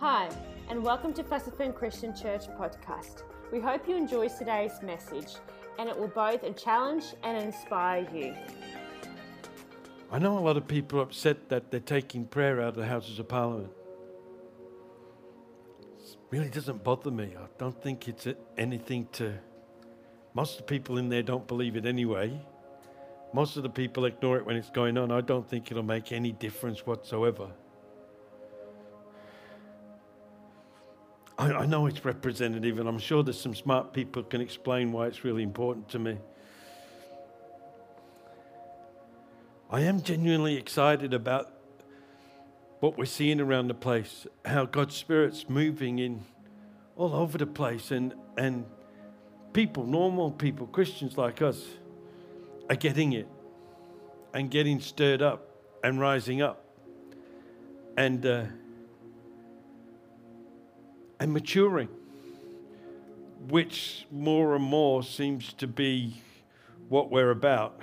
Hi, and welcome to Busselton Christian Church podcast. We hope you enjoy today's message and it will both challenge and inspire you. I know a lot of people are upset that they're taking prayer out of the Houses of Parliament. It really doesn't bother me. I don't think it's anything to. Most of the people in there don't believe it anyway. Most of the people ignore it when it's going on. I don't think it'll make any difference whatsoever. I, I know it's representative, and I'm sure there's some smart people can explain why it's really important to me. I am genuinely excited about what we're seeing around the place, how God's Spirit's moving in all over the place, and, and people, normal people, Christians like us, are getting it and getting stirred up and rising up. And uh, and maturing, which more and more seems to be what we're about.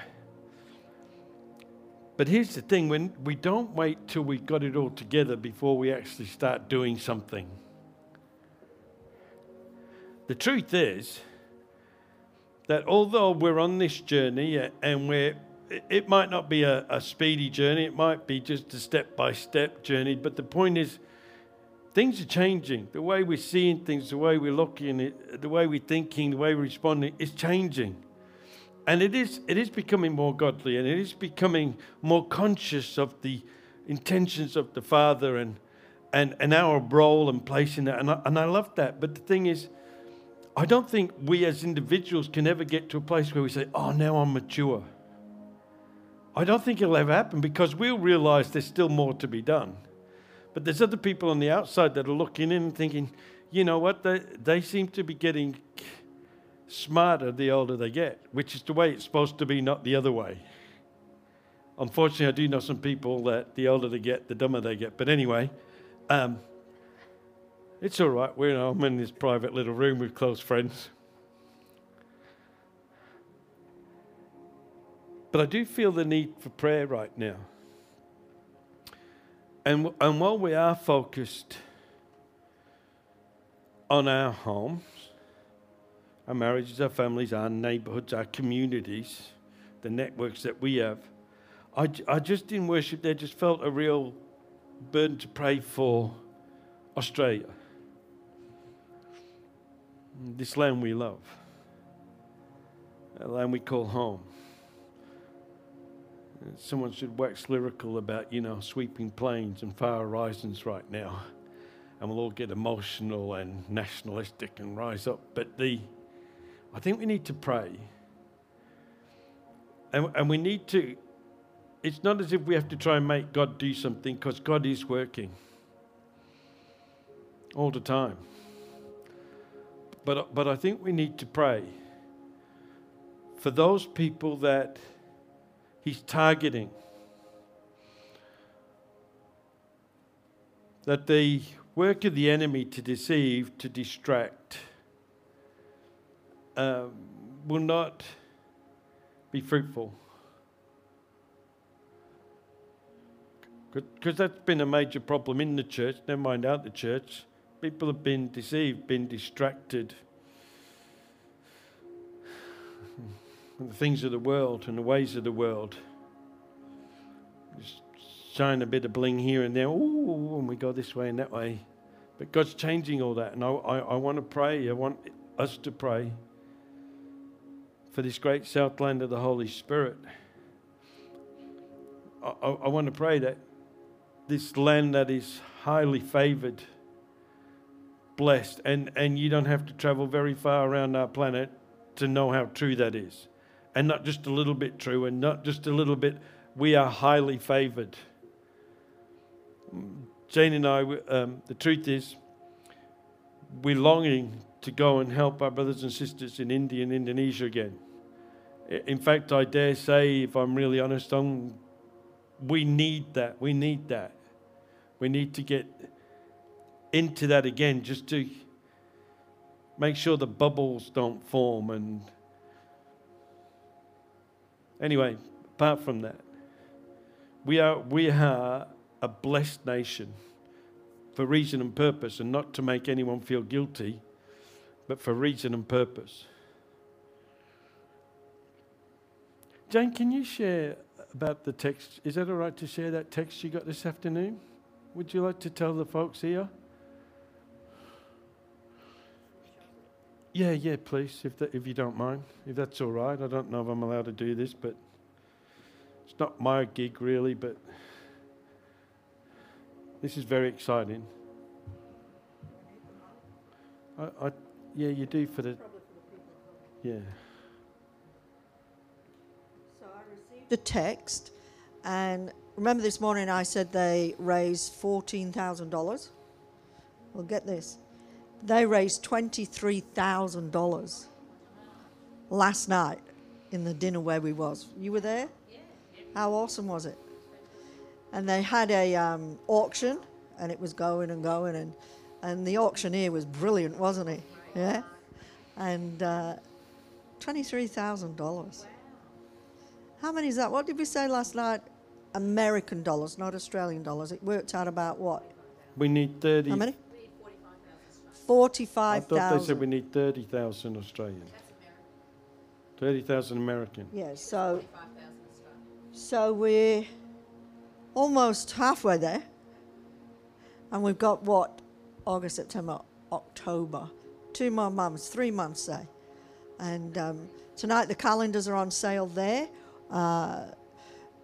But here's the thing when we don't wait till we've got it all together before we actually start doing something. The truth is that although we're on this journey uh, and we're it might not be a, a speedy journey, it might be just a step by step journey, but the point is things are changing. The way we're seeing things, the way we're looking, the way we're thinking, the way we're responding is changing. And it is, it is becoming more godly and it is becoming more conscious of the intentions of the Father and, and, and our role and place in that. And I, and I love that. But the thing is, I don't think we as individuals can ever get to a place where we say, oh, now I'm mature. I don't think it'll ever happen because we'll realize there's still more to be done. But there's other people on the outside that are looking in and thinking, you know what, they, they seem to be getting smarter the older they get, which is the way it's supposed to be, not the other way. Unfortunately, I do know some people that the older they get, the dumber they get. But anyway, um, it's all right. We're, you know, I'm in this private little room with close friends. But I do feel the need for prayer right now. And, and while we are focused on our homes, our marriages, our families, our neighborhoods, our communities, the networks that we have, I, I just in worship there just felt a real burden to pray for Australia. This land we love, a land we call home someone should wax lyrical about, you know, sweeping plains and far horizons right now. And we'll all get emotional and nationalistic and rise up. But the, I think we need to pray. And, and we need to, it's not as if we have to try and make God do something because God is working all the time. But, but I think we need to pray for those people that He's targeting. That the work of the enemy to deceive, to distract, um, will not be fruitful. Because that's been a major problem in the church, never mind out the church. People have been deceived, been distracted. The things of the world and the ways of the world. Just shine a bit of bling here and there. Ooh, and we go this way and that way. But God's changing all that. And I, I, I want to pray. I want us to pray for this great southland of the Holy Spirit. I, I, I want to pray that this land that is highly favored, blessed, and, and you don't have to travel very far around our planet to know how true that is and not just a little bit true and not just a little bit, we are highly favored. Jane and I, um, the truth is, we're longing to go and help our brothers and sisters in India and Indonesia again. In fact, I dare say, if I'm really honest, I'm, we need that. We need that. We need to get into that again just to make sure the bubbles don't form and Anyway, apart from that, we are, we are a blessed nation. for reason and purpose, and not to make anyone feel guilty, but for reason and purpose. Jane, can you share about the text? Is that all right to share that text you got this afternoon? Would you like to tell the folks here? Yeah, yeah, please, if, that, if you don't mind, if that's all right. I don't know if I'm allowed to do this, but it's not my gig really, but this is very exciting. I, I yeah, you do for the, yeah. So I received a text, and remember this morning I said they raised $14,000? Well, get this. They raised $23,000 last night in the dinner where we was. You were there? Yeah. How awesome was it? And they had a um, auction, and it was going and going, and, and the auctioneer was brilliant, wasn't he? Yeah? And uh, $23,000. How many is that? What did we say last night? American dollars, not Australian dollars. It worked out about what? We need 30. How many? I Forty-five thought they said we need 30,000 Australian. 30,000 American. Yeah, so, so we're almost halfway there. And we've got what? August, September, October. Two more months, three months, say. And um, tonight the calendars are on sale there. Uh,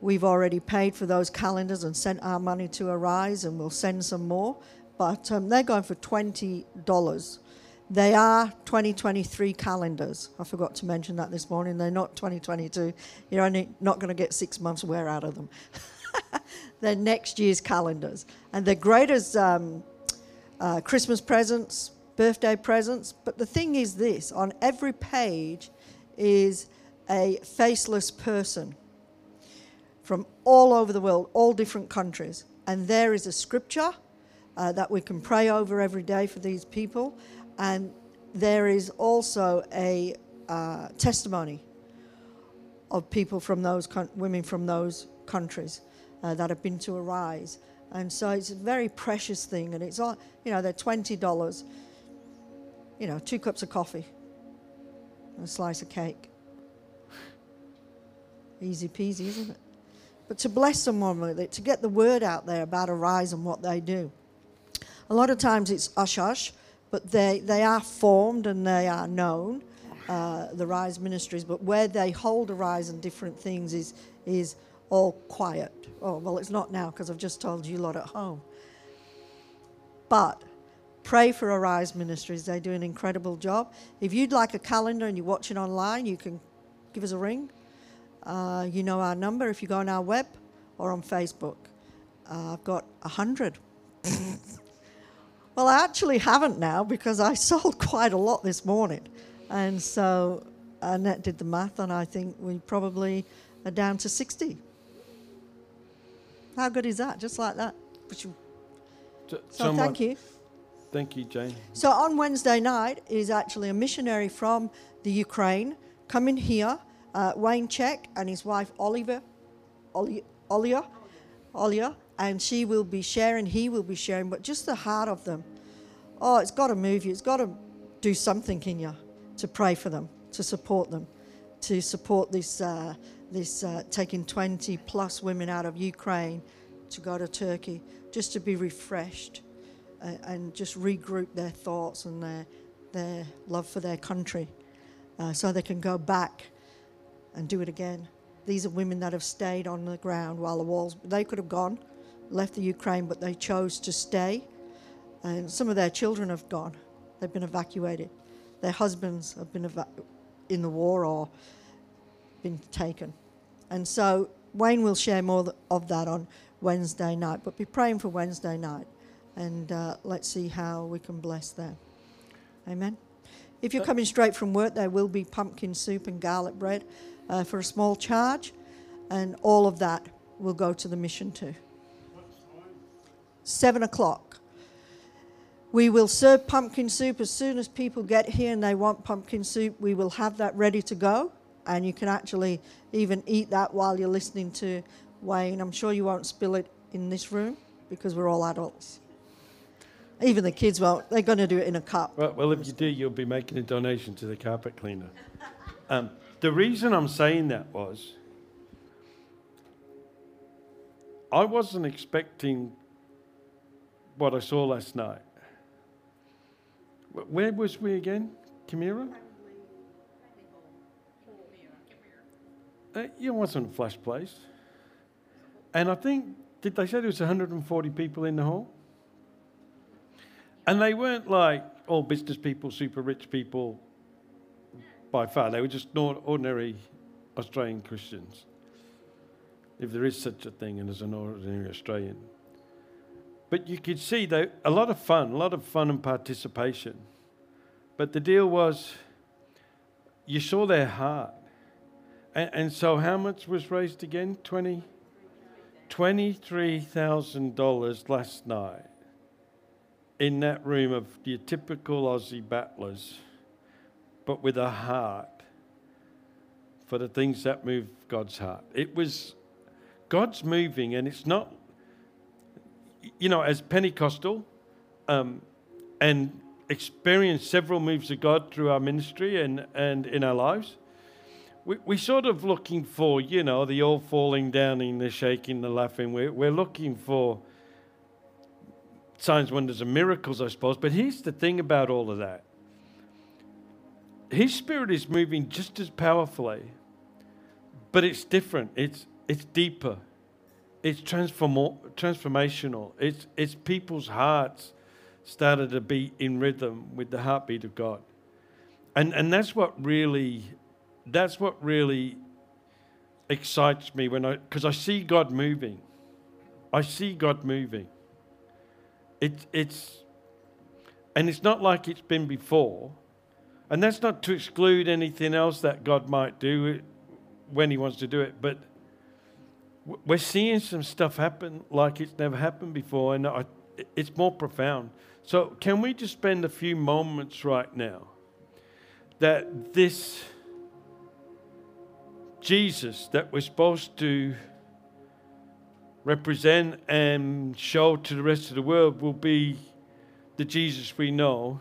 we've already paid for those calendars and sent our money to Arise, and we'll send some more. But um, they're going for $20. They are 2023 calendars. I forgot to mention that this morning. They're not 2022. You're only not going to get six months wear out of them. they're next year's calendars. And they're great as um, uh, Christmas presents, birthday presents. But the thing is this on every page is a faceless person from all over the world, all different countries. And there is a scripture uh, that we can pray over every day for these people. And there is also a uh, testimony of people from those coun- women from those countries uh, that have been to Arise. And so it's a very precious thing. And it's all, you know, they're $20, you know, two cups of coffee, and a slice of cake. Easy peasy, isn't it? But to bless someone with it, to get the word out there about Arise and what they do. A lot of times it's ush, but they, they are formed and they are known, uh, the Rise ministries, but where they hold a rise and different things is, is all quiet. Oh, well, it's not now because I've just told you a lot at home. But pray for Arise Ministries. They do an incredible job. If you'd like a calendar and you're watching online, you can give us a ring. Uh, you know our number if you go on our web or on Facebook. Uh, I've got a hundred. well, I actually haven't now because I sold quite a lot this morning, and so Annette did the math, and I think we probably are down to sixty. How good is that? Just like that. So thank you. Thank you, Jane. So on Wednesday night is actually a missionary from the Ukraine coming here, uh, Wayne Check and his wife Oliver, Oli- Olia, Olia, and she will be sharing, he will be sharing, but just the heart of them. Oh, it's got to move you. It's got to do something in you to pray for them, to support them, to support this, uh, this uh, taking 20 plus women out of Ukraine to go to Turkey, just to be refreshed uh, and just regroup their thoughts and their, their love for their country uh, so they can go back and do it again. These are women that have stayed on the ground while the walls, they could have gone, left the Ukraine, but they chose to stay. And some of their children have gone, they've been evacuated. Their husbands have been eva- in the war or been taken. And so Wayne will share more of that on Wednesday night, but be praying for Wednesday night and uh, let's see how we can bless them. Amen. If you're coming straight from work, there will be pumpkin soup and garlic bread uh, for a small charge, and all of that will go to the mission too. Seven o'clock. We will serve pumpkin soup as soon as people get here and they want pumpkin soup. We will have that ready to go, and you can actually even eat that while you're listening to Wayne. I'm sure you won't spill it in this room because we're all adults. Even the kids won't. They're going to do it in a cup. Well, well, if you do, you'll be making a donation to the carpet cleaner. Um, the reason I'm saying that was I wasn't expecting what I saw last night. Where was we again, Kimira? Uh, it wasn't a flash place. And I think, did they say there was 140 people in the hall? And they weren't like all business people, super rich people by far. They were just ordinary Australian Christians. If there is such a thing and as an ordinary Australian. But you could see a lot of fun, a lot of fun and participation. But the deal was, you saw their heart. And, and so, how much was raised again? Twenty, twenty-three thousand dollars last night in that room of your typical Aussie battlers, but with a heart for the things that move God's heart. It was God's moving, and it's not, you know, as Pentecostal um, and experienced several moves of God through our ministry and, and in our lives. We, we're sort of looking for, you know, the all falling down in the shaking, the laughing. We're, we're looking for signs, wonders, and miracles, I suppose. But here's the thing about all of that His Spirit is moving just as powerfully, but it's different. It's, it's deeper. It's transform- transformational. It's, it's people's hearts started to beat in rhythm with the heartbeat of God. And, and that's what really, that's what really excites me when I, because I see God moving. I see God moving. It, it's, and it's not like it's been before. And that's not to exclude anything else that God might do when He wants to do it. But we're seeing some stuff happen like it's never happened before, and I, it's more profound. So, can we just spend a few moments right now that this Jesus that we're supposed to represent and show to the rest of the world will be the Jesus we know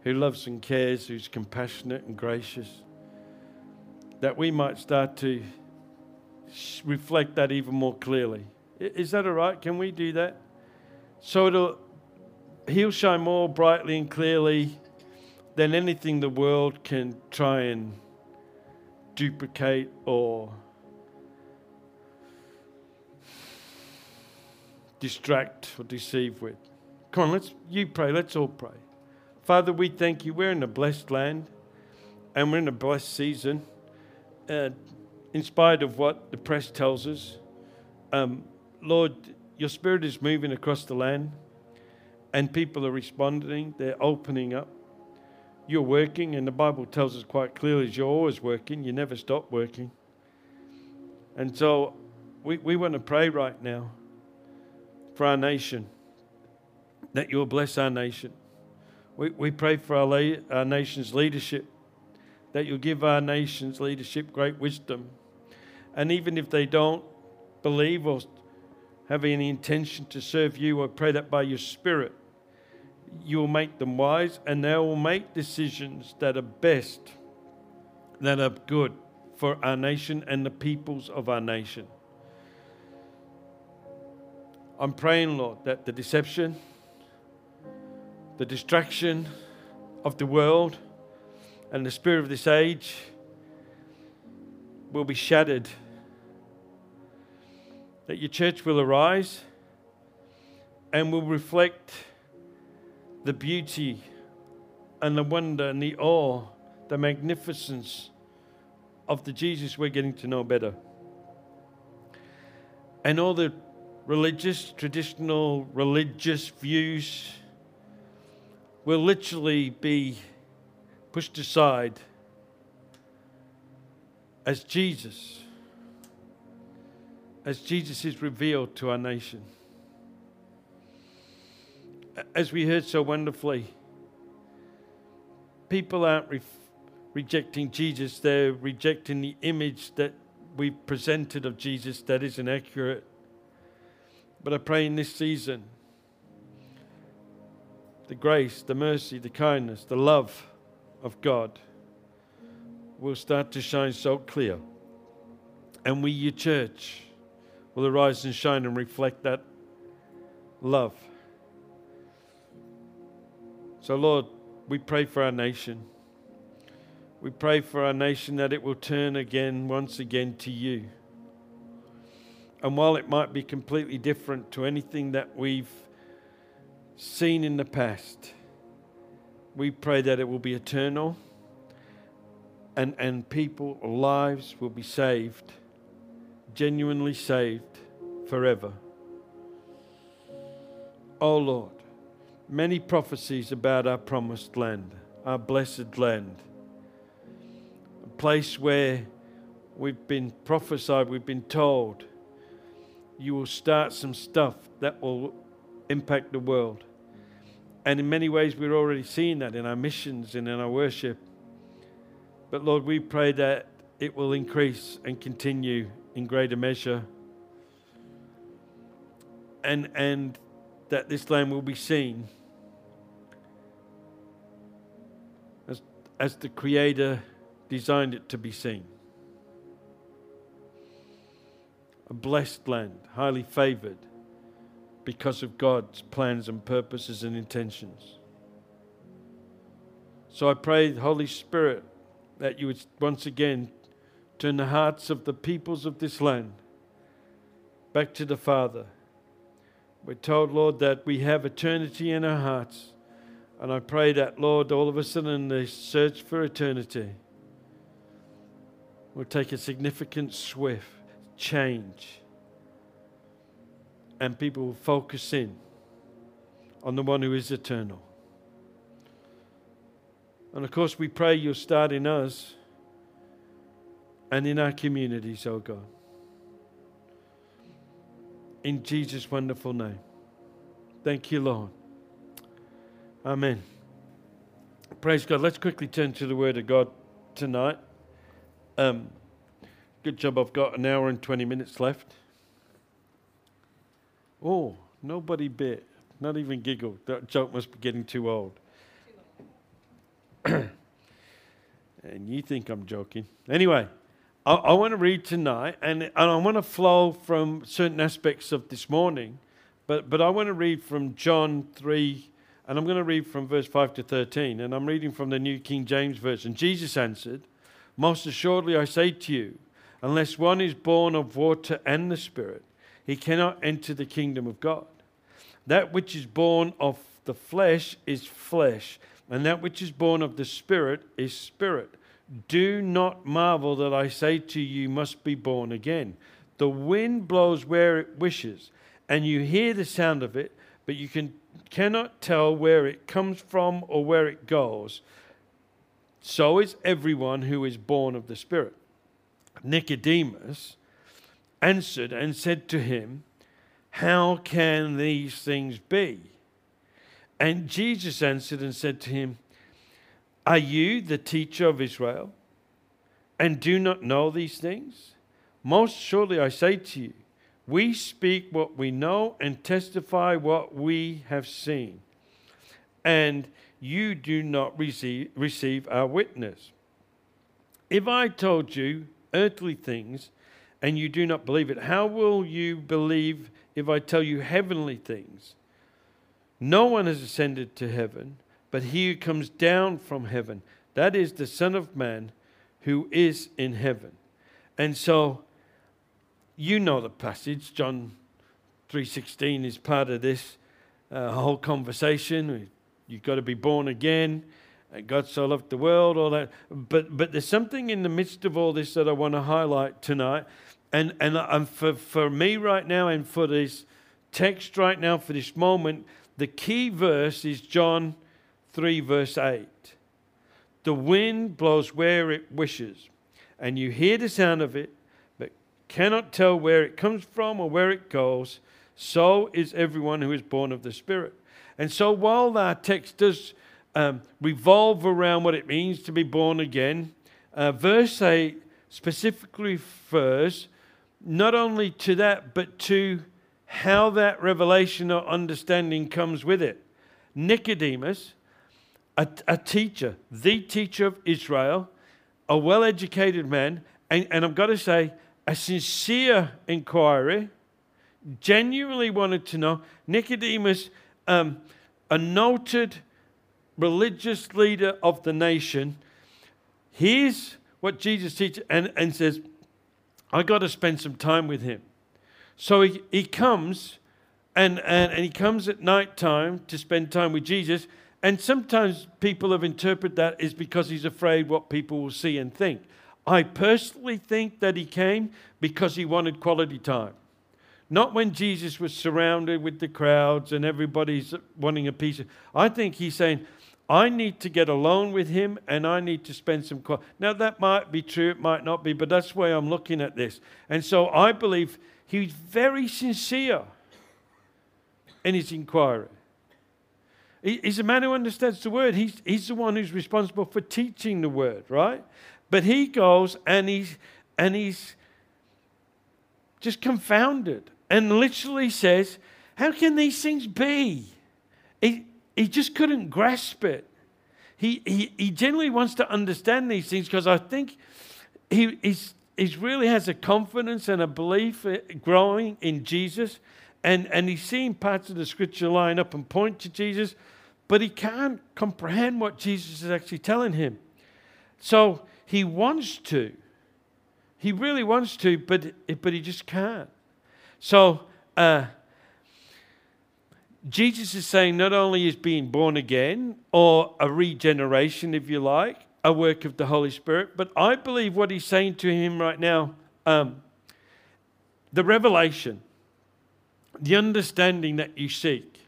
who loves and cares, who's compassionate and gracious. That we might start to reflect that even more clearly. Is that all right? Can we do that? So it'll, he'll shine more brightly and clearly than anything the world can try and duplicate or distract or deceive with. Come on, let's you pray. Let's all pray. Father, we thank you. We're in a blessed land and we're in a blessed season. Uh, in spite of what the press tells us, um, Lord, your spirit is moving across the land and people are responding. They're opening up. You're working, and the Bible tells us quite clearly you're always working, you never stop working. And so we, we want to pray right now for our nation, that you'll bless our nation. We, we pray for our, la- our nation's leadership, that you'll give our nation's leadership great wisdom. And even if they don't believe or have any intention to serve you, I pray that by your Spirit, you will make them wise and they will make decisions that are best, that are good for our nation and the peoples of our nation. I'm praying, Lord, that the deception, the distraction of the world, and the spirit of this age will be shattered. That your church will arise and will reflect the beauty and the wonder and the awe, the magnificence of the Jesus we're getting to know better. And all the religious, traditional religious views will literally be pushed aside as Jesus, as Jesus is revealed to our nation. As we heard so wonderfully, people aren't re- rejecting Jesus, they're rejecting the image that we've presented of Jesus that isn't accurate. But I pray in this season the grace, the mercy, the kindness, the love of God will start to shine so clear. And we, your church, will arise and shine and reflect that love. So, Lord, we pray for our nation. We pray for our nation that it will turn again, once again, to you. And while it might be completely different to anything that we've seen in the past, we pray that it will be eternal and, and people, lives will be saved, genuinely saved forever. Oh Lord, many prophecies about our promised land, our blessed land, a place where we've been prophesied, we've been told you will start some stuff that will impact the world. And in many ways, we're already seeing that in our missions and in our worship. But Lord, we pray that it will increase and continue in greater measure. And, and that this land will be seen as, as the Creator designed it to be seen. A blessed land, highly favored because of God's plans and purposes and intentions. So I pray, Holy Spirit, that you would once again turn the hearts of the peoples of this land back to the Father. We're told, Lord, that we have eternity in our hearts. And I pray that, Lord, all of a sudden the search for eternity will take a significant, swift change. And people will focus in on the one who is eternal. And of course, we pray you'll start in us and in our communities, oh God. In Jesus' wonderful name. Thank you, Lord. Amen. Praise God. Let's quickly turn to the Word of God tonight. Um, good job, I've got an hour and 20 minutes left. Oh, nobody bit, not even giggled. That joke must be getting too old. and you think I'm joking. Anyway, I, I want to read tonight, and, and I want to flow from certain aspects of this morning, but, but I want to read from John 3, and I'm going to read from verse 5 to 13, and I'm reading from the New King James Version. Jesus answered, Most assuredly I say to you, unless one is born of water and the Spirit, he cannot enter the kingdom of God. That which is born of the flesh is flesh and that which is born of the Spirit is spirit. Do not marvel that I say to you, must be born again. The wind blows where it wishes, and you hear the sound of it, but you can, cannot tell where it comes from or where it goes. So is everyone who is born of the Spirit. Nicodemus answered and said to him, How can these things be? And Jesus answered and said to him, Are you the teacher of Israel and do not know these things? Most surely I say to you, we speak what we know and testify what we have seen, and you do not receive, receive our witness. If I told you earthly things and you do not believe it, how will you believe if I tell you heavenly things? No one has ascended to heaven, but he who comes down from heaven, that is the Son of Man who is in heaven. And so you know the passage, John 3:16 is part of this uh, whole conversation. You've got to be born again. God so loved the world, all that. But but there's something in the midst of all this that I want to highlight tonight. And and, and for, for me right now and for this text right now, for this moment, the key verse is John 3, verse 8. The wind blows where it wishes, and you hear the sound of it, but cannot tell where it comes from or where it goes. So is everyone who is born of the Spirit. And so, while our text does um, revolve around what it means to be born again, uh, verse 8 specifically refers not only to that, but to how that revelation or understanding comes with it. Nicodemus, a, a teacher, the teacher of Israel, a well educated man, and, and I've got to say, a sincere inquiry, genuinely wanted to know. Nicodemus, um, a noted religious leader of the nation, hears what Jesus teaches and, and says, I got to spend some time with him. So he, he comes and, and, and he comes at night time to spend time with Jesus. And sometimes people have interpreted that as because he's afraid what people will see and think. I personally think that he came because he wanted quality time. Not when Jesus was surrounded with the crowds and everybody's wanting a piece of. I think he's saying, I need to get alone with him and I need to spend some quality. Now, that might be true, it might not be, but that's the way I'm looking at this. And so I believe he's very sincere in his inquiry. He's a man who understands the word. He's, he's the one who's responsible for teaching the word, right? But he goes and he's, and he's just confounded and literally says, How can these things be? He, he just couldn't grasp it. He, he, he genuinely wants to understand these things because I think he he's, he's really has a confidence and a belief growing in Jesus. And, and he's seeing parts of the scripture line up and point to Jesus, but he can't comprehend what Jesus is actually telling him. So he wants to. He really wants to, but, but he just can't. So uh, Jesus is saying not only is being born again, or a regeneration, if you like, a work of the Holy Spirit, but I believe what he's saying to him right now, um, the revelation, the understanding that you seek,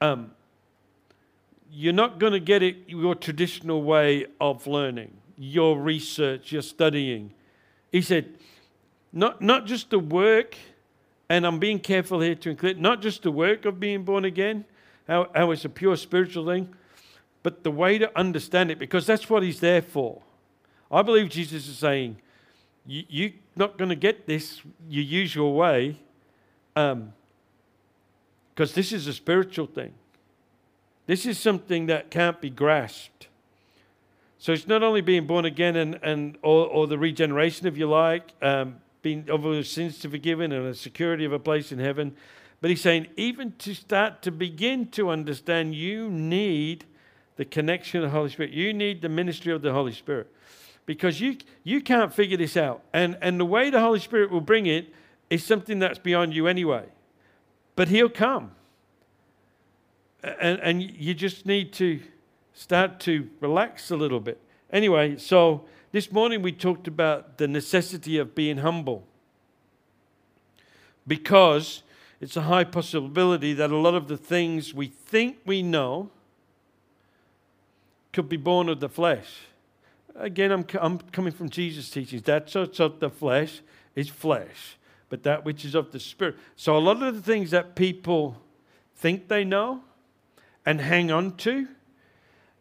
um, you're not going to get it your traditional way of learning your research, your studying. He said, not, not just the work, and I'm being careful here to include not just the work of being born again, how, how it's a pure spiritual thing, but the way to understand it, because that's what he's there for. I believe Jesus is saying, you, you're not going to get this your usual way, because um, this is a spiritual thing. This is something that can't be grasped. So it's not only being born again and, and or, or the regeneration, if you like, um, being of our sins to forgiven and a security of a place in heaven, but he's saying even to start to begin to understand, you need the connection of the Holy Spirit. You need the ministry of the Holy Spirit because you you can't figure this out, and and the way the Holy Spirit will bring it is something that's beyond you anyway. But He'll come, and and you just need to start to relax a little bit. Anyway, so this morning we talked about the necessity of being humble because it's a high possibility that a lot of the things we think we know could be born of the flesh. Again, I'm, I'm coming from Jesus' teachings. That That's of the flesh is flesh, but that which is of the spirit. So a lot of the things that people think they know and hang on to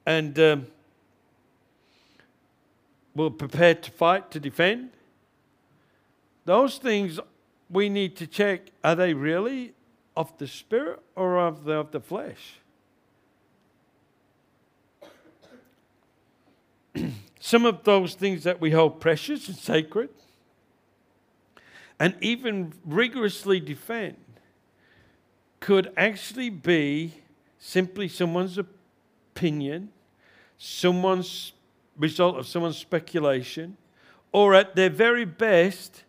and um, we're prepared to fight, to defend. Those things we need to check are they really of the spirit or of the, of the flesh? Some of those things that we hold precious and sacred and even rigorously defend could actually be simply someone's opinion, someone's result of someone's speculation, or at their very best,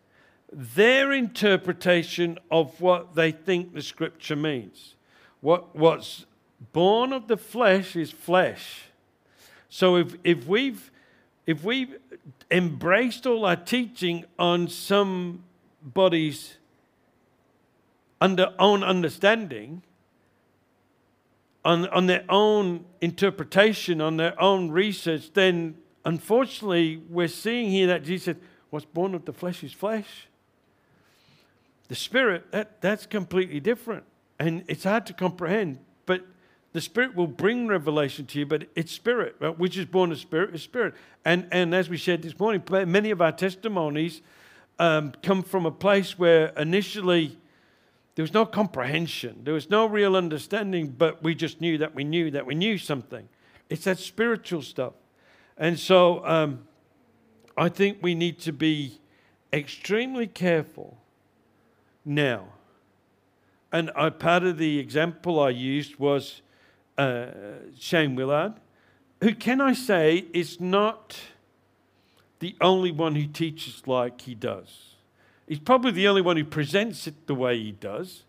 their interpretation of what they think the scripture means. What, what's born of the flesh is flesh. So if, if we've if we've embraced all our teaching on somebody's under own understanding, on, on their own interpretation, on their own research, then unfortunately we're seeing here that Jesus said, What's born of the flesh is flesh. The spirit, that, that's completely different. And it's hard to comprehend, but the spirit will bring revelation to you, but it's spirit, right? which is born of spirit is spirit. And, and as we shared this morning, many of our testimonies um, come from a place where initially There was no comprehension. There was no real understanding, but we just knew that we knew that we knew something. It's that spiritual stuff. And so um, I think we need to be extremely careful now. And I, part of the example I used was uh, Shane Willard, who, can I say, is not the only one who teaches like he does. He's probably the only one who presents it the way he does,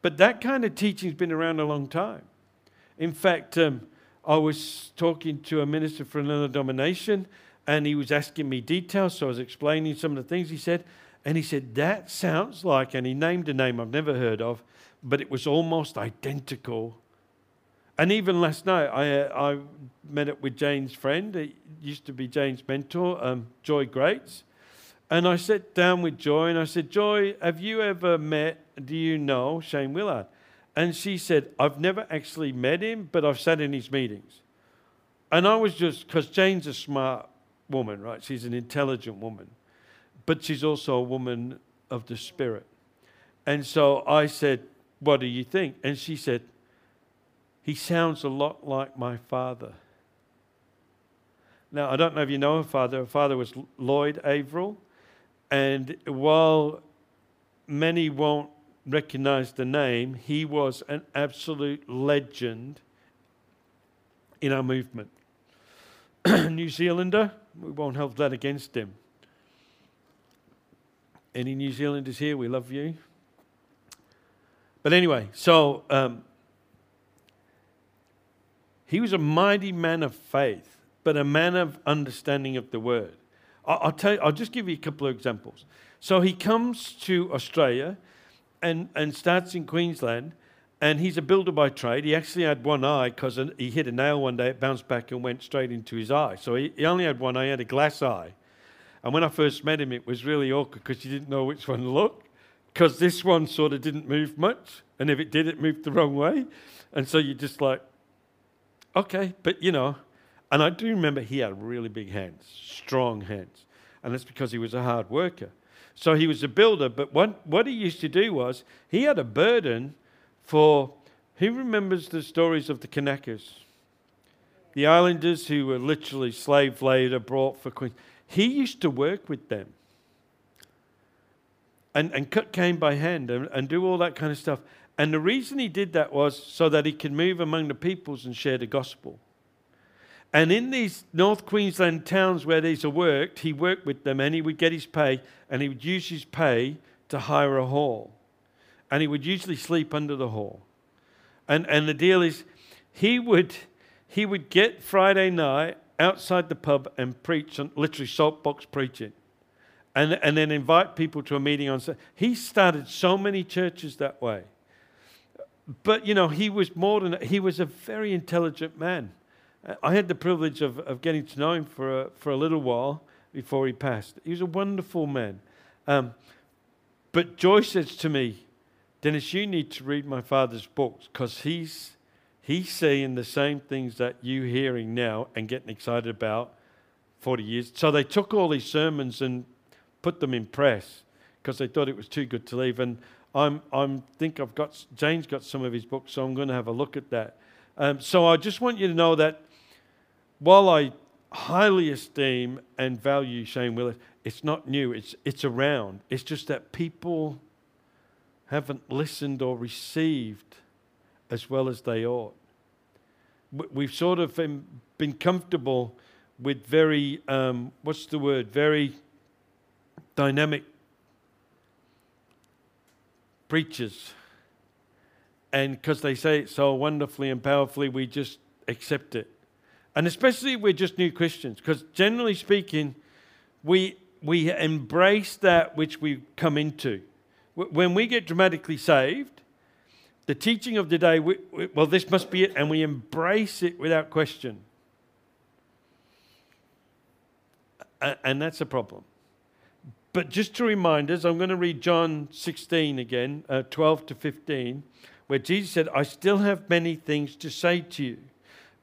but that kind of teaching's been around a long time. In fact, um, I was talking to a minister from another denomination, and he was asking me details, so I was explaining some of the things he said, and he said, That sounds like, and he named a name I've never heard of, but it was almost identical and even last night, I, uh, I met up with Jane's friend. It used to be Jane's mentor, um, Joy Greats. And I sat down with Joy and I said, Joy, have you ever met, do you know Shane Willard? And she said, I've never actually met him, but I've sat in his meetings. And I was just, because Jane's a smart woman, right? She's an intelligent woman, but she's also a woman of the spirit. And so I said, What do you think? And she said, he sounds a lot like my father. Now, I don't know if you know her father. Her father was Lloyd Averill. And while many won't recognize the name, he was an absolute legend in our movement. New Zealander, we won't hold that against him. Any New Zealanders here, we love you. But anyway, so um, he was a mighty man of faith, but a man of understanding of the word. I'll, tell you, I'll just give you a couple of examples. So he comes to Australia and, and starts in Queensland, and he's a builder by trade. He actually had one eye because he hit a nail one day, it bounced back and went straight into his eye. So he, he only had one eye, he had a glass eye. And when I first met him, it was really awkward because you didn't know which one to look because this one sort of didn't move much. And if it did, it moved the wrong way. And so you're just like, Okay, but you know, and I do remember he had really big hands, strong hands. And that's because he was a hard worker. So he was a builder, but what, what he used to do was he had a burden for, who remembers the stories of the Kanakas? The islanders who were literally slave labor brought for Queen. He used to work with them and, and cut cane by hand and, and do all that kind of stuff. And the reason he did that was so that he could move among the peoples and share the gospel. And in these North Queensland towns where these are worked, he worked with them and he would get his pay and he would use his pay to hire a hall. And he would usually sleep under the hall. And, and the deal is, he would, he would get Friday night outside the pub and preach, literally saltbox preaching, and, and then invite people to a meeting on Sunday. He started so many churches that way but you know, he was more than he was a very intelligent man. I had the privilege of, of getting to know him for a, for a little while before he passed. He was a wonderful man. Um, but Joyce says to me, Dennis, you need to read my father's books because he's he's saying the same things that you're hearing now and getting excited about 40 years. So they took all these sermons and put them in press because they thought it was too good to leave. And I'm, I'm think I've got Jane's got some of his books, so I'm going to have a look at that. Um, so I just want you to know that while I highly esteem and value Shane Willis, it's not new. It's it's around. It's just that people haven't listened or received as well as they ought. We've sort of been, been comfortable with very um, what's the word? Very dynamic preachers. And because they say it so wonderfully and powerfully, we just accept it. And especially we're just new Christians, because generally speaking, we, we embrace that which we come into. When we get dramatically saved, the teaching of the day, we, we, well, this must be it, and we embrace it without question. And that's a problem. But just to remind us, I'm going to read John 16 again, uh, 12 to 15, where Jesus said, I still have many things to say to you,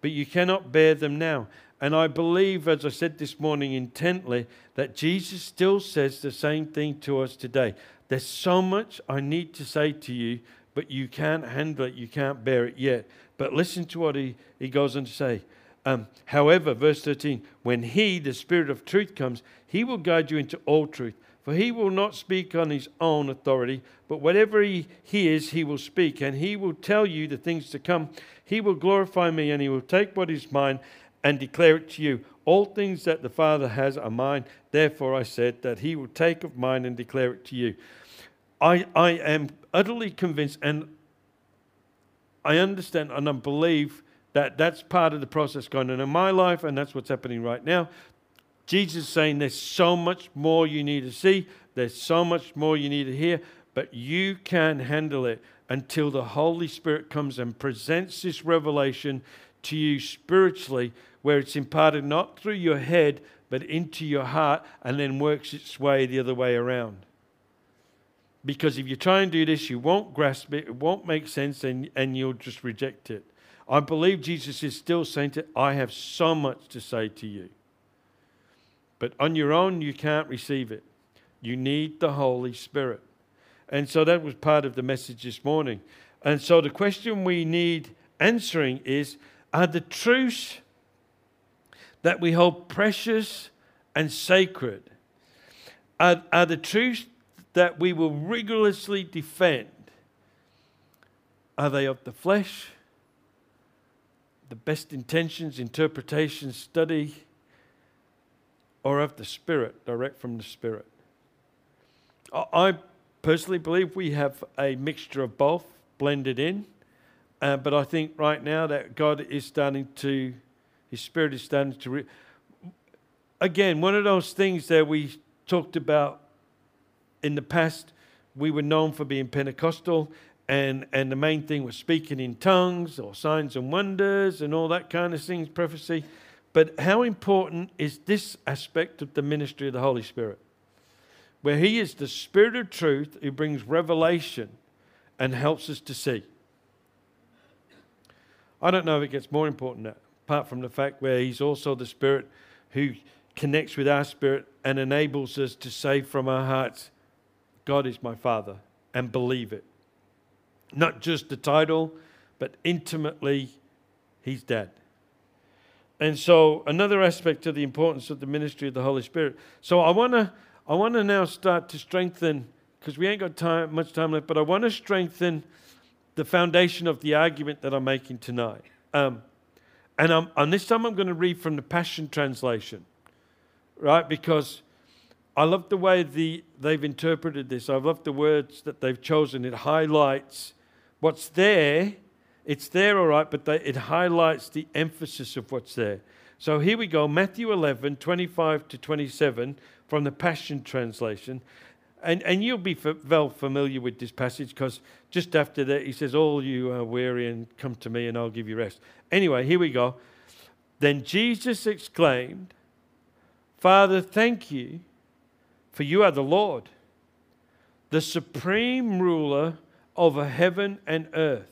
but you cannot bear them now. And I believe, as I said this morning intently, that Jesus still says the same thing to us today. There's so much I need to say to you, but you can't handle it, you can't bear it yet. But listen to what he, he goes on to say. Um, However, verse 13, when he, the Spirit of truth, comes, he will guide you into all truth. For he will not speak on his own authority, but whatever he hears, he will speak, and he will tell you the things to come. He will glorify me, and he will take what is mine and declare it to you. All things that the Father has are mine. Therefore, I said that he will take of mine and declare it to you. I, I am utterly convinced, and I understand and I believe that that's part of the process going on in my life, and that's what's happening right now. Jesus is saying there's so much more you need to see, there's so much more you need to hear, but you can't handle it until the Holy Spirit comes and presents this revelation to you spiritually, where it's imparted not through your head, but into your heart, and then works its way the other way around. Because if you try and do this, you won't grasp it, it won't make sense, and, and you'll just reject it. I believe Jesus is still saying to, I have so much to say to you. But on your own, you can't receive it. You need the Holy Spirit. And so that was part of the message this morning. And so the question we need answering is Are the truths that we hold precious and sacred, are, are the truths that we will rigorously defend, are they of the flesh, the best intentions, interpretation, study, or of the Spirit, direct from the Spirit? I personally believe we have a mixture of both blended in, uh, but I think right now that God is starting to, His Spirit is starting to. Re- Again, one of those things that we talked about in the past, we were known for being Pentecostal, and, and the main thing was speaking in tongues or signs and wonders and all that kind of things, prophecy. But how important is this aspect of the ministry of the Holy Spirit? Where He is the Spirit of truth who brings revelation and helps us to see. I don't know if it gets more important that, apart from the fact where He's also the Spirit who connects with our spirit and enables us to say from our hearts, God is my Father, and believe it. Not just the title, but intimately, He's Dad. And so, another aspect of the importance of the ministry of the Holy Spirit. So, I want to I want to now start to strengthen because we ain't got time much time left, but I want to strengthen the foundation of the argument that I'm making tonight. Um, and, I'm, this time I'm going to read from the Passion Translation, right? Because I love the way the, they've interpreted this. I love the words that they've chosen. It highlights what's there it's there, all right, but they, it highlights the emphasis of what's there. So here we go Matthew 11, 25 to 27 from the Passion Translation. And, and you'll be f- well familiar with this passage because just after that, he says, All you are weary and come to me and I'll give you rest. Anyway, here we go. Then Jesus exclaimed, Father, thank you, for you are the Lord, the supreme ruler over heaven and earth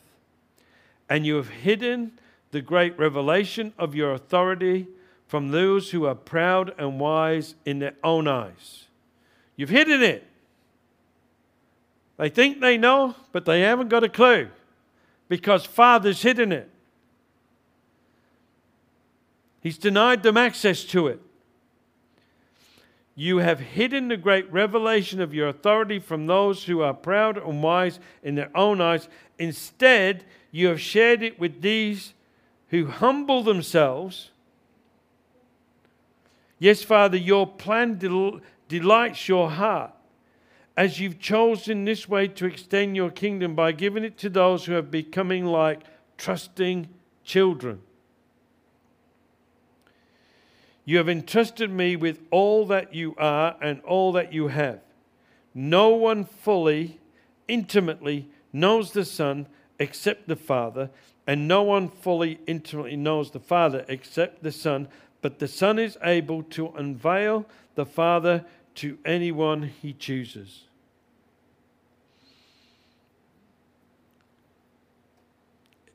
and you have hidden the great revelation of your authority from those who are proud and wise in their own eyes. You've hidden it. They think they know, but they haven't got a clue because Father's hidden it. He's denied them access to it. You have hidden the great revelation of your authority from those who are proud and wise in their own eyes. Instead, you have shared it with these who humble themselves. Yes, Father, your plan del- delights your heart as you've chosen this way to extend your kingdom by giving it to those who are becoming like trusting children. You have entrusted me with all that you are and all that you have. No one fully, intimately knows the Son except the Father, and no one fully intimately knows the Father except the Son, but the Son is able to unveil the Father to anyone he chooses.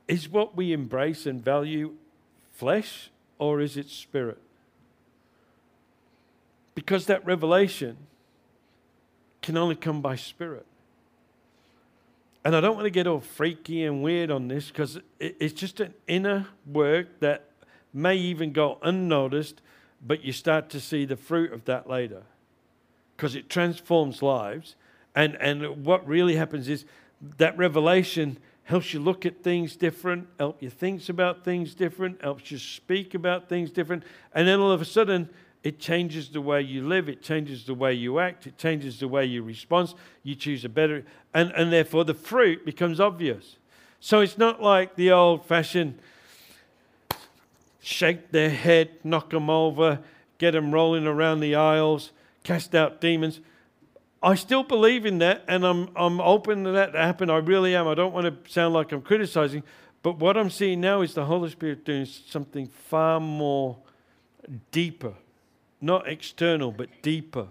Is what we embrace and value flesh or is it spirit? Because that revelation can only come by spirit. And I don't want to get all freaky and weird on this because it's just an inner work that may even go unnoticed, but you start to see the fruit of that later because it transforms lives. And, and what really happens is that revelation helps you look at things different, help you think about things different, helps you speak about things different. And then all of a sudden, it changes the way you live, it changes the way you act, it changes the way you respond. You choose a better, and, and therefore the fruit becomes obvious. So it's not like the old fashioned shake their head, knock them over, get them rolling around the aisles, cast out demons. I still believe in that, and I'm, I'm open to that to happen. I really am. I don't want to sound like I'm criticizing, but what I'm seeing now is the Holy Spirit doing something far more deeper, not external, but deeper,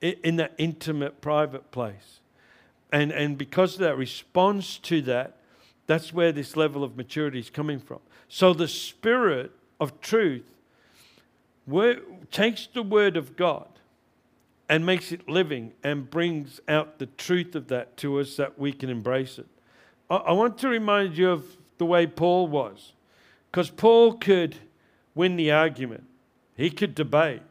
in that intimate, private place. And, and because of that response to that, that's where this level of maturity is coming from. So the Spirit of truth takes the Word of God and makes it living and brings out the truth of that to us that we can embrace it. I, I want to remind you of the way Paul was, because Paul could win the argument, he could debate,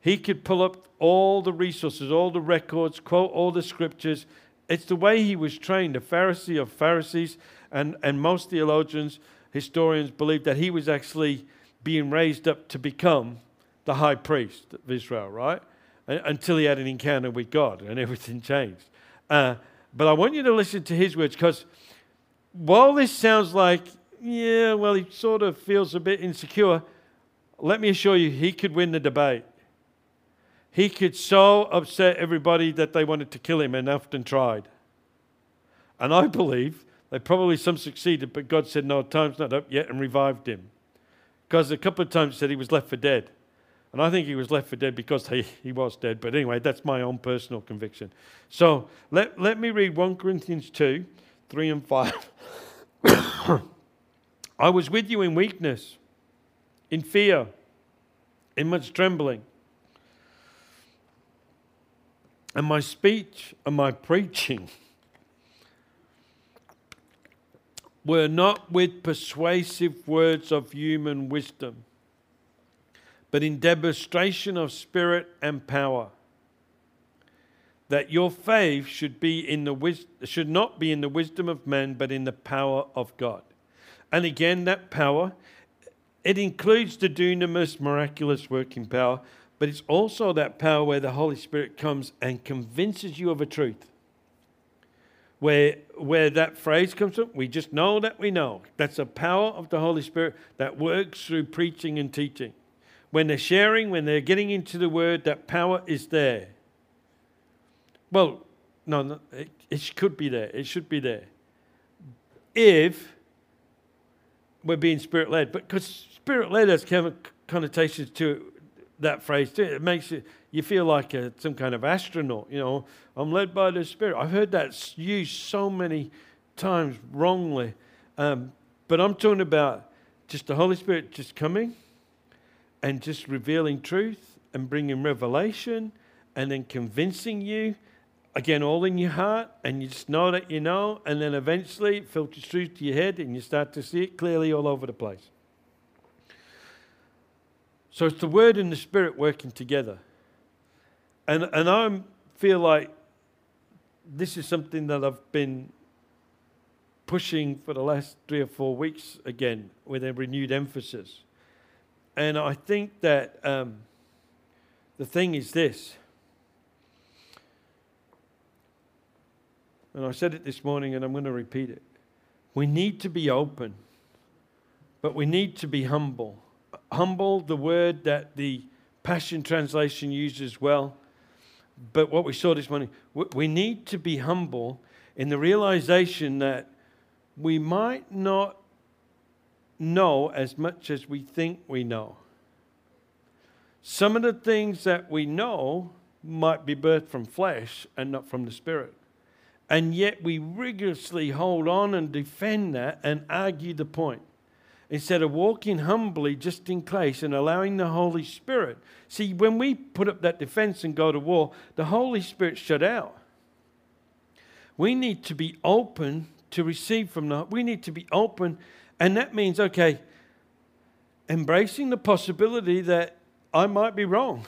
he could pull up all the resources, all the records, quote all the scriptures. It's the way he was trained, a Pharisee of Pharisees, and, and most theologians, historians believe that he was actually being raised up to become the high priest of Israel, right? until he had an encounter with God and everything changed. Uh, but I want you to listen to his words because while this sounds like, yeah, well, he sort of feels a bit insecure, let me assure you, he could win the debate. He could so upset everybody that they wanted to kill him and often tried. And I believe they probably some succeeded, but God said, no, time's not up yet and revived him. Because a couple of times said he was left for dead. And I think he was left for dead because he, he was dead. But anyway, that's my own personal conviction. So let, let me read 1 Corinthians 2 3 and 5. I was with you in weakness, in fear, in much trembling. And my speech and my preaching were not with persuasive words of human wisdom but in demonstration of spirit and power. That your faith should be in the wis- should not be in the wisdom of men, but in the power of God. And again, that power, it includes the dunamis, miraculous working power, but it's also that power where the Holy Spirit comes and convinces you of a truth. Where, where that phrase comes from, we just know that we know. That's a power of the Holy Spirit that works through preaching and teaching when they're sharing, when they're getting into the word, that power is there. Well, no, no it, it could be there. It should be there. If we're being spirit led, but because spirit led has connotations to that phrase too. It makes it you feel like a, some kind of astronaut. You know, I'm led by the Spirit. I've heard that used so many times wrongly, um, but I'm talking about just the Holy Spirit just coming and just revealing truth and bringing revelation and then convincing you again all in your heart and you just know that you know and then eventually it filters through to your head and you start to see it clearly all over the place so it's the word and the spirit working together and and i feel like this is something that i've been pushing for the last three or four weeks again with a renewed emphasis and I think that um, the thing is this. And I said it this morning and I'm going to repeat it. We need to be open, but we need to be humble. Humble, the word that the Passion Translation uses well. But what we saw this morning, we need to be humble in the realization that we might not know as much as we think we know. Some of the things that we know might be birthed from flesh and not from the spirit. And yet we rigorously hold on and defend that and argue the point. Instead of walking humbly just in case and allowing the Holy Spirit. See, when we put up that defense and go to war, the Holy Spirit shut out. We need to be open to receive from the we need to be open and that means okay embracing the possibility that I might be wrong.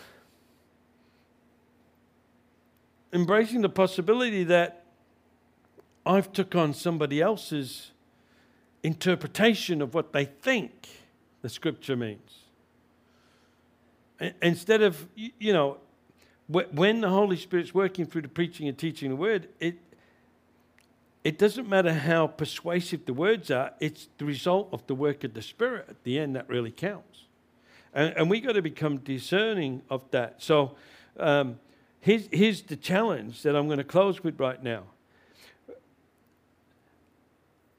Embracing the possibility that I've took on somebody else's interpretation of what they think the scripture means. Instead of, you know, when the Holy Spirit's working through the preaching and teaching the word, it, it doesn't matter how persuasive the words are, it's the result of the work of the Spirit at the end that really counts. And, and we've got to become discerning of that. So um, here's, here's the challenge that I'm going to close with right now.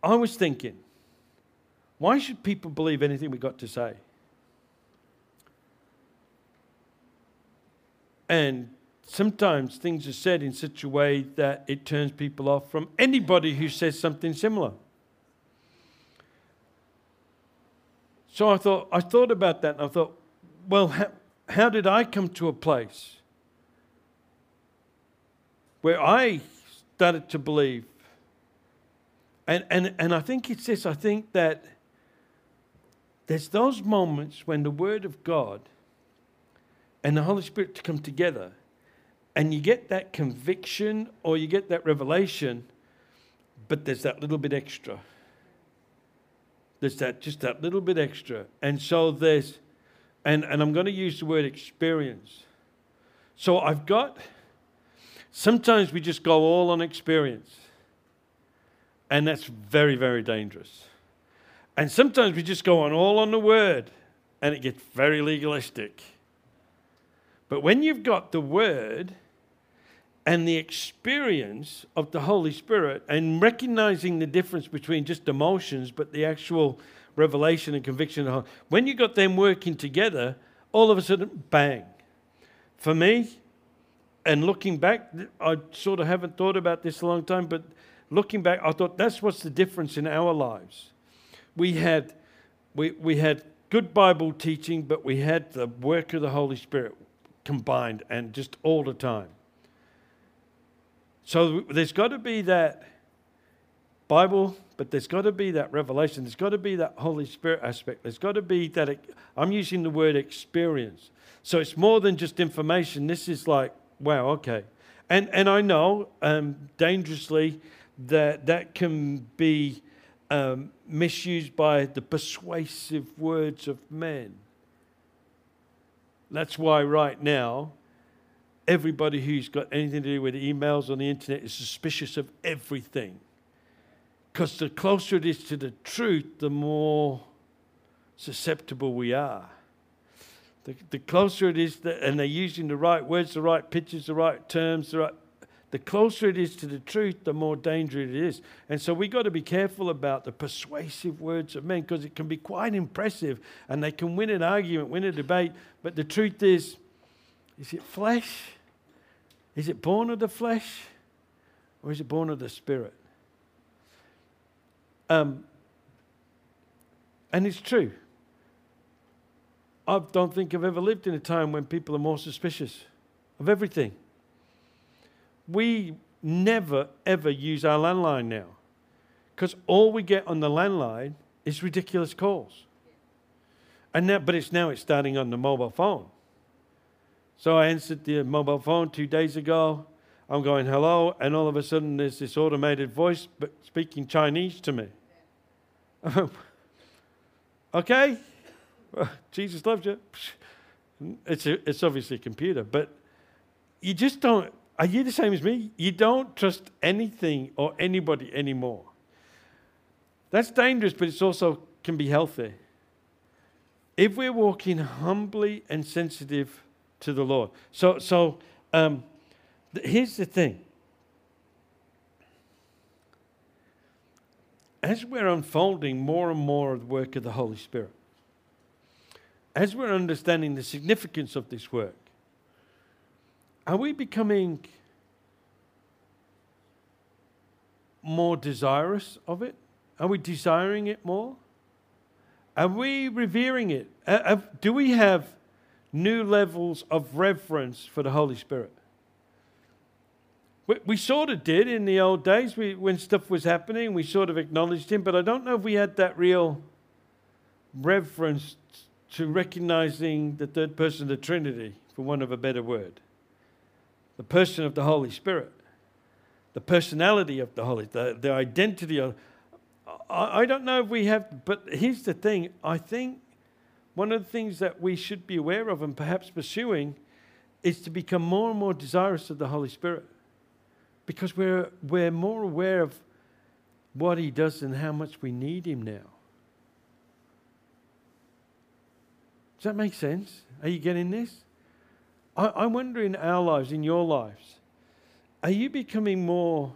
I was thinking, why should people believe anything we've got to say? And sometimes things are said in such a way that it turns people off from anybody who says something similar. So I thought, I thought about that and I thought, well, how, how did I come to a place where I started to believe? And, and, and I think it's this I think that there's those moments when the Word of God and the Holy Spirit come together and you get that conviction or you get that revelation, but there's that little bit extra. There's that just that little bit extra. And so there's, and, and I'm going to use the word experience. So I've got, sometimes we just go all on experience. And that's very, very dangerous. And sometimes we just go on all on the word and it gets very legalistic. But when you've got the word, and the experience of the Holy Spirit and recognizing the difference between just emotions, but the actual revelation and conviction. When you've got them working together, all of a sudden, bang. For me, and looking back, I sort of haven't thought about this a long time, but looking back, I thought that's what's the difference in our lives. We had, we, we had good Bible teaching, but we had the work of the Holy Spirit combined and just all the time. So there's got to be that Bible, but there's got to be that revelation. There's got to be that Holy Spirit aspect. There's got to be that. I'm using the word experience. So it's more than just information. This is like, wow, okay. And, and I know um, dangerously that that can be um, misused by the persuasive words of men. That's why right now everybody who's got anything to do with emails on the internet is suspicious of everything. Because the closer it is to the truth, the more susceptible we are. The, the closer it is, that, and they're using the right words, the right pictures, the right terms, the right. The closer it is to the truth, the more dangerous it is. And so we've got to be careful about the persuasive words of men because it can be quite impressive and they can win an argument, win a debate. But the truth is, is it flesh? Is it born of the flesh or is it born of the spirit? Um, and it's true. I don't think I've ever lived in a time when people are more suspicious of everything. We never, ever use our landline now because all we get on the landline is ridiculous calls. And now, but it's now it's starting on the mobile phone. So I answered the mobile phone two days ago. I'm going, hello, and all of a sudden there's this automated voice speaking Chinese to me. okay, Jesus loves you. It's, a, it's obviously a computer, but you just don't, are you the same as me? You don't trust anything or anybody anymore. That's dangerous, but it's also can be healthy. If we're walking humbly and sensitive to the Lord. So, so um, th- here's the thing. As we're unfolding more and more of the work of the Holy Spirit, as we're understanding the significance of this work, are we becoming more desirous of it? Are we desiring it more? Are we revering it? Uh, do we have new levels of reverence for the Holy Spirit? We, sort of did in the old days when stuff was happening, we sort of acknowledged Him, but I don't know if we had that real reverence to recognizing the third person of the Trinity, for want of a better word. The person of the Holy Spirit, the personality of the Holy, the, the identity of. I, I don't know if we have, but here's the thing I think one of the things that we should be aware of and perhaps pursuing is to become more and more desirous of the Holy Spirit because we're, we're more aware of what He does and how much we need Him now. Does that make sense? Are you getting this? I, I wonder in our lives, in your lives, are you becoming more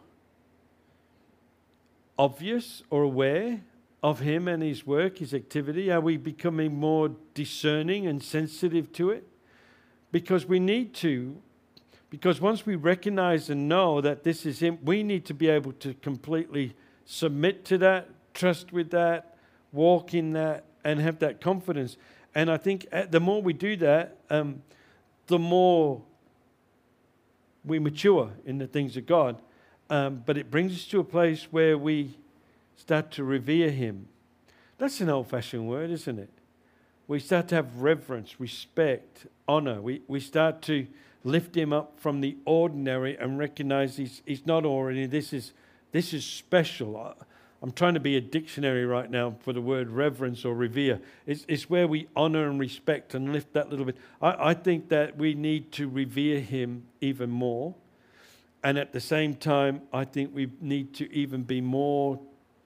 obvious or aware of Him and His work, His activity? Are we becoming more discerning and sensitive to it? Because we need to. Because once we recognize and know that this is Him, we need to be able to completely submit to that, trust with that, walk in that, and have that confidence. And I think uh, the more we do that, um, the more we mature in the things of God. Um, but it brings us to a place where we start to revere Him. That's an old fashioned word, isn't it? We start to have reverence, respect, honor. We, we start to lift Him up from the ordinary and recognize He's, he's not ordinary. This is, this is special. I'm trying to be a dictionary right now for the word reverence or revere. It's, it's where we honor and respect and lift that little bit. I, I think that we need to revere him even more. And at the same time, I think we need to even be more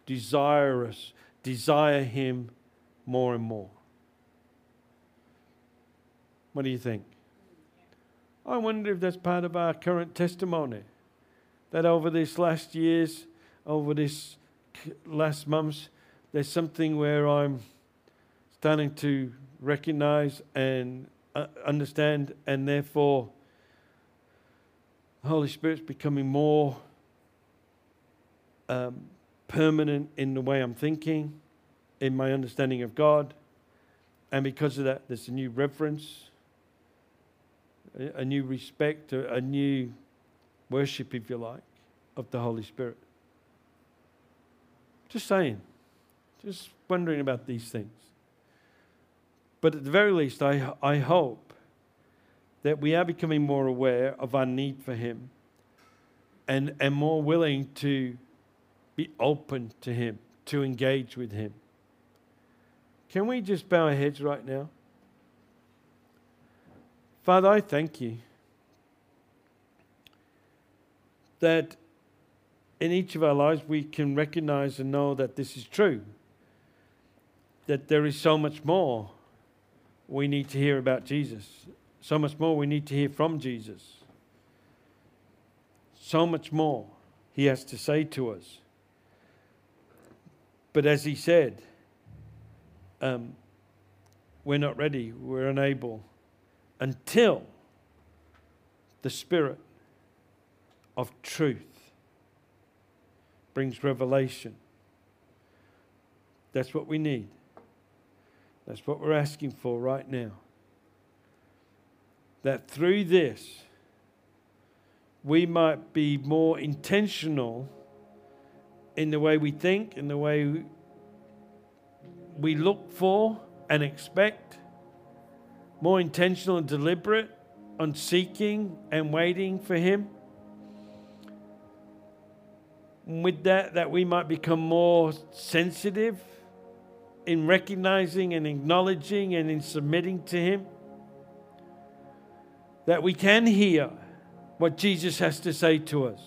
desirous, desire him more and more. What do you think? I wonder if that's part of our current testimony. That over these last years, over this last months, there's something where I'm starting to recognize and uh, understand, and therefore, the Holy Spirit's becoming more um, permanent in the way I'm thinking, in my understanding of God. And because of that, there's a new reverence, a new respect, a new worship, if you like, of the Holy Spirit. Just saying. Just wondering about these things. But at the very least, I, I hope that we are becoming more aware of our need for Him and, and more willing to be open to Him, to engage with Him. Can we just bow our heads right now? Father, I thank you that in each of our lives, we can recognize and know that this is true. That there is so much more we need to hear about Jesus, so much more we need to hear from Jesus, so much more he has to say to us. But as he said, um, we're not ready, we're unable until the Spirit of truth brings revelation. That's what we need. That's what we're asking for right now. That through this, we might be more intentional in the way we think, in the way we look for and expect, more intentional and deliberate on seeking and waiting for Him with that, that we might become more sensitive in recognizing and acknowledging and in submitting to Him. That we can hear what Jesus has to say to us.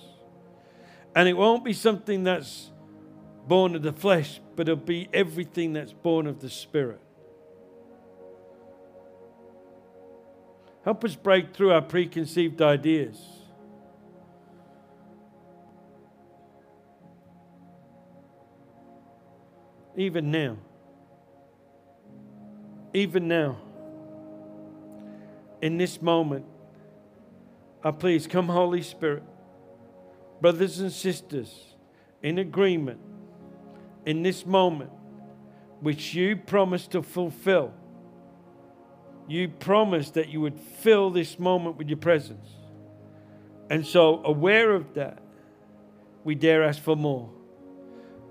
And it won't be something that's born of the flesh, but it'll be everything that's born of the Spirit. Help us break through our preconceived ideas. Even now. Even now. In this moment, I please come, Holy Spirit, brothers and sisters, in agreement in this moment, which you promised to fulfill. You promised that you would fill this moment with your presence. And so, aware of that, we dare ask for more.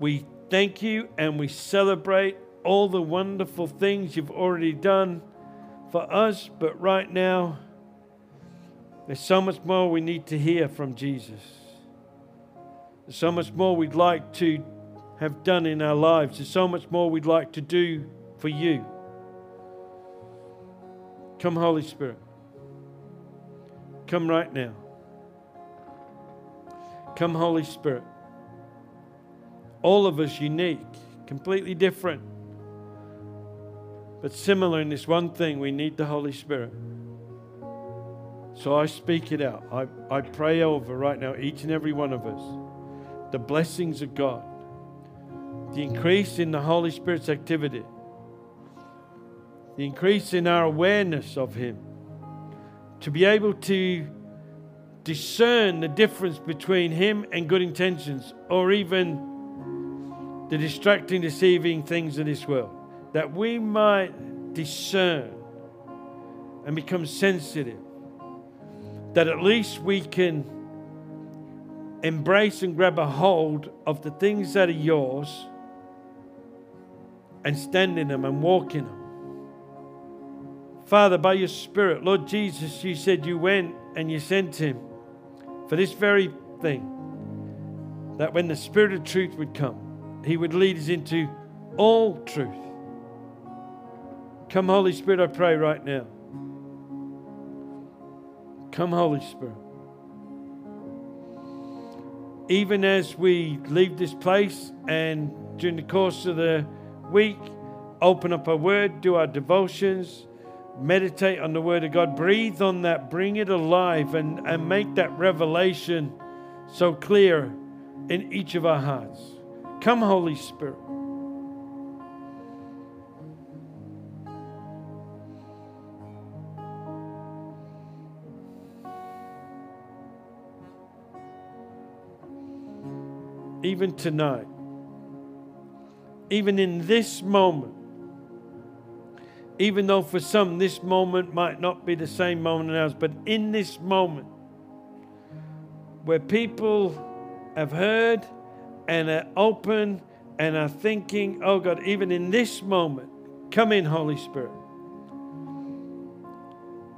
We thank you and we celebrate all the wonderful things you've already done for us, but right now, there's so much more we need to hear from Jesus. There's so much more we'd like to have done in our lives. There's so much more we'd like to do for you. Come, Holy Spirit. Come right now. Come, Holy Spirit. All of us unique, completely different, but similar in this one thing we need the Holy Spirit. So I speak it out. I, I pray over right now, each and every one of us, the blessings of God, the increase in the Holy Spirit's activity, the increase in our awareness of Him, to be able to discern the difference between Him and good intentions, or even the distracting, deceiving things of this world, that we might discern and become sensitive that at least we can embrace and grab a hold of the things that are yours and stand in them and walk in them. Father, by your Spirit, Lord Jesus, you said you went and you sent him for this very thing that when the Spirit of truth would come, he would lead us into all truth. Come, Holy Spirit, I pray right now. Come, Holy Spirit. Even as we leave this place and during the course of the week, open up our word, do our devotions, meditate on the word of God, breathe on that, bring it alive, and, and make that revelation so clear in each of our hearts. Come, Holy Spirit. even tonight, even in this moment, even though for some this moment might not be the same moment as ours, but in this moment where people have heard and are open and are thinking, oh God, even in this moment, come in, Holy Spirit.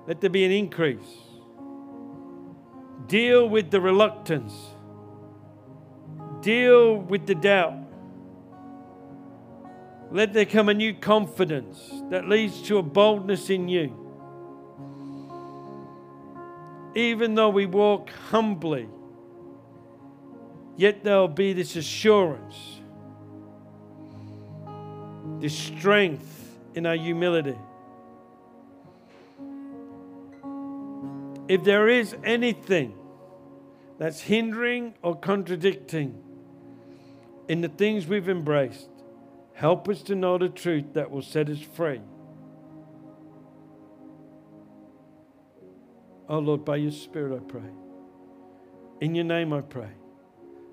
Let there be an increase. Deal with the reluctance Deal with the doubt. Let there come a new confidence that leads to a boldness in you. Even though we walk humbly, yet there'll be this assurance, this strength in our humility. If there is anything that's hindering or contradicting, in the things we've embraced, help us to know the truth that will set us free. Oh Lord, by your Spirit I pray. In your name I pray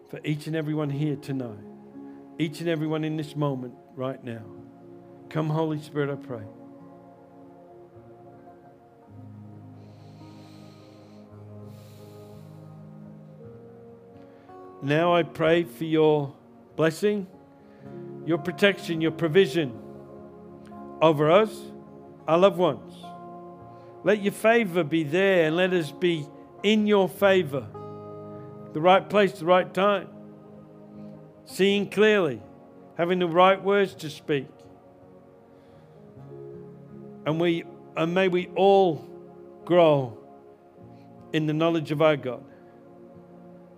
for each and everyone here tonight, each and everyone in this moment right now. Come, Holy Spirit, I pray. Now I pray for your blessing, your protection, your provision over us, our loved ones. Let your favor be there and let us be in your favor. The right place, the right time. Seeing clearly, having the right words to speak. And we and may we all grow in the knowledge of our God.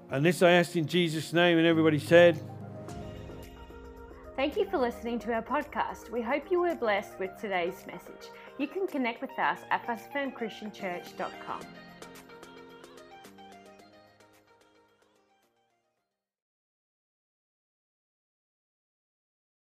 And this I ask in Jesus' name, and everybody said, Thank you for listening to our podcast. We hope you were blessed with today's message. You can connect with us at firstfirmchristianchurch.com.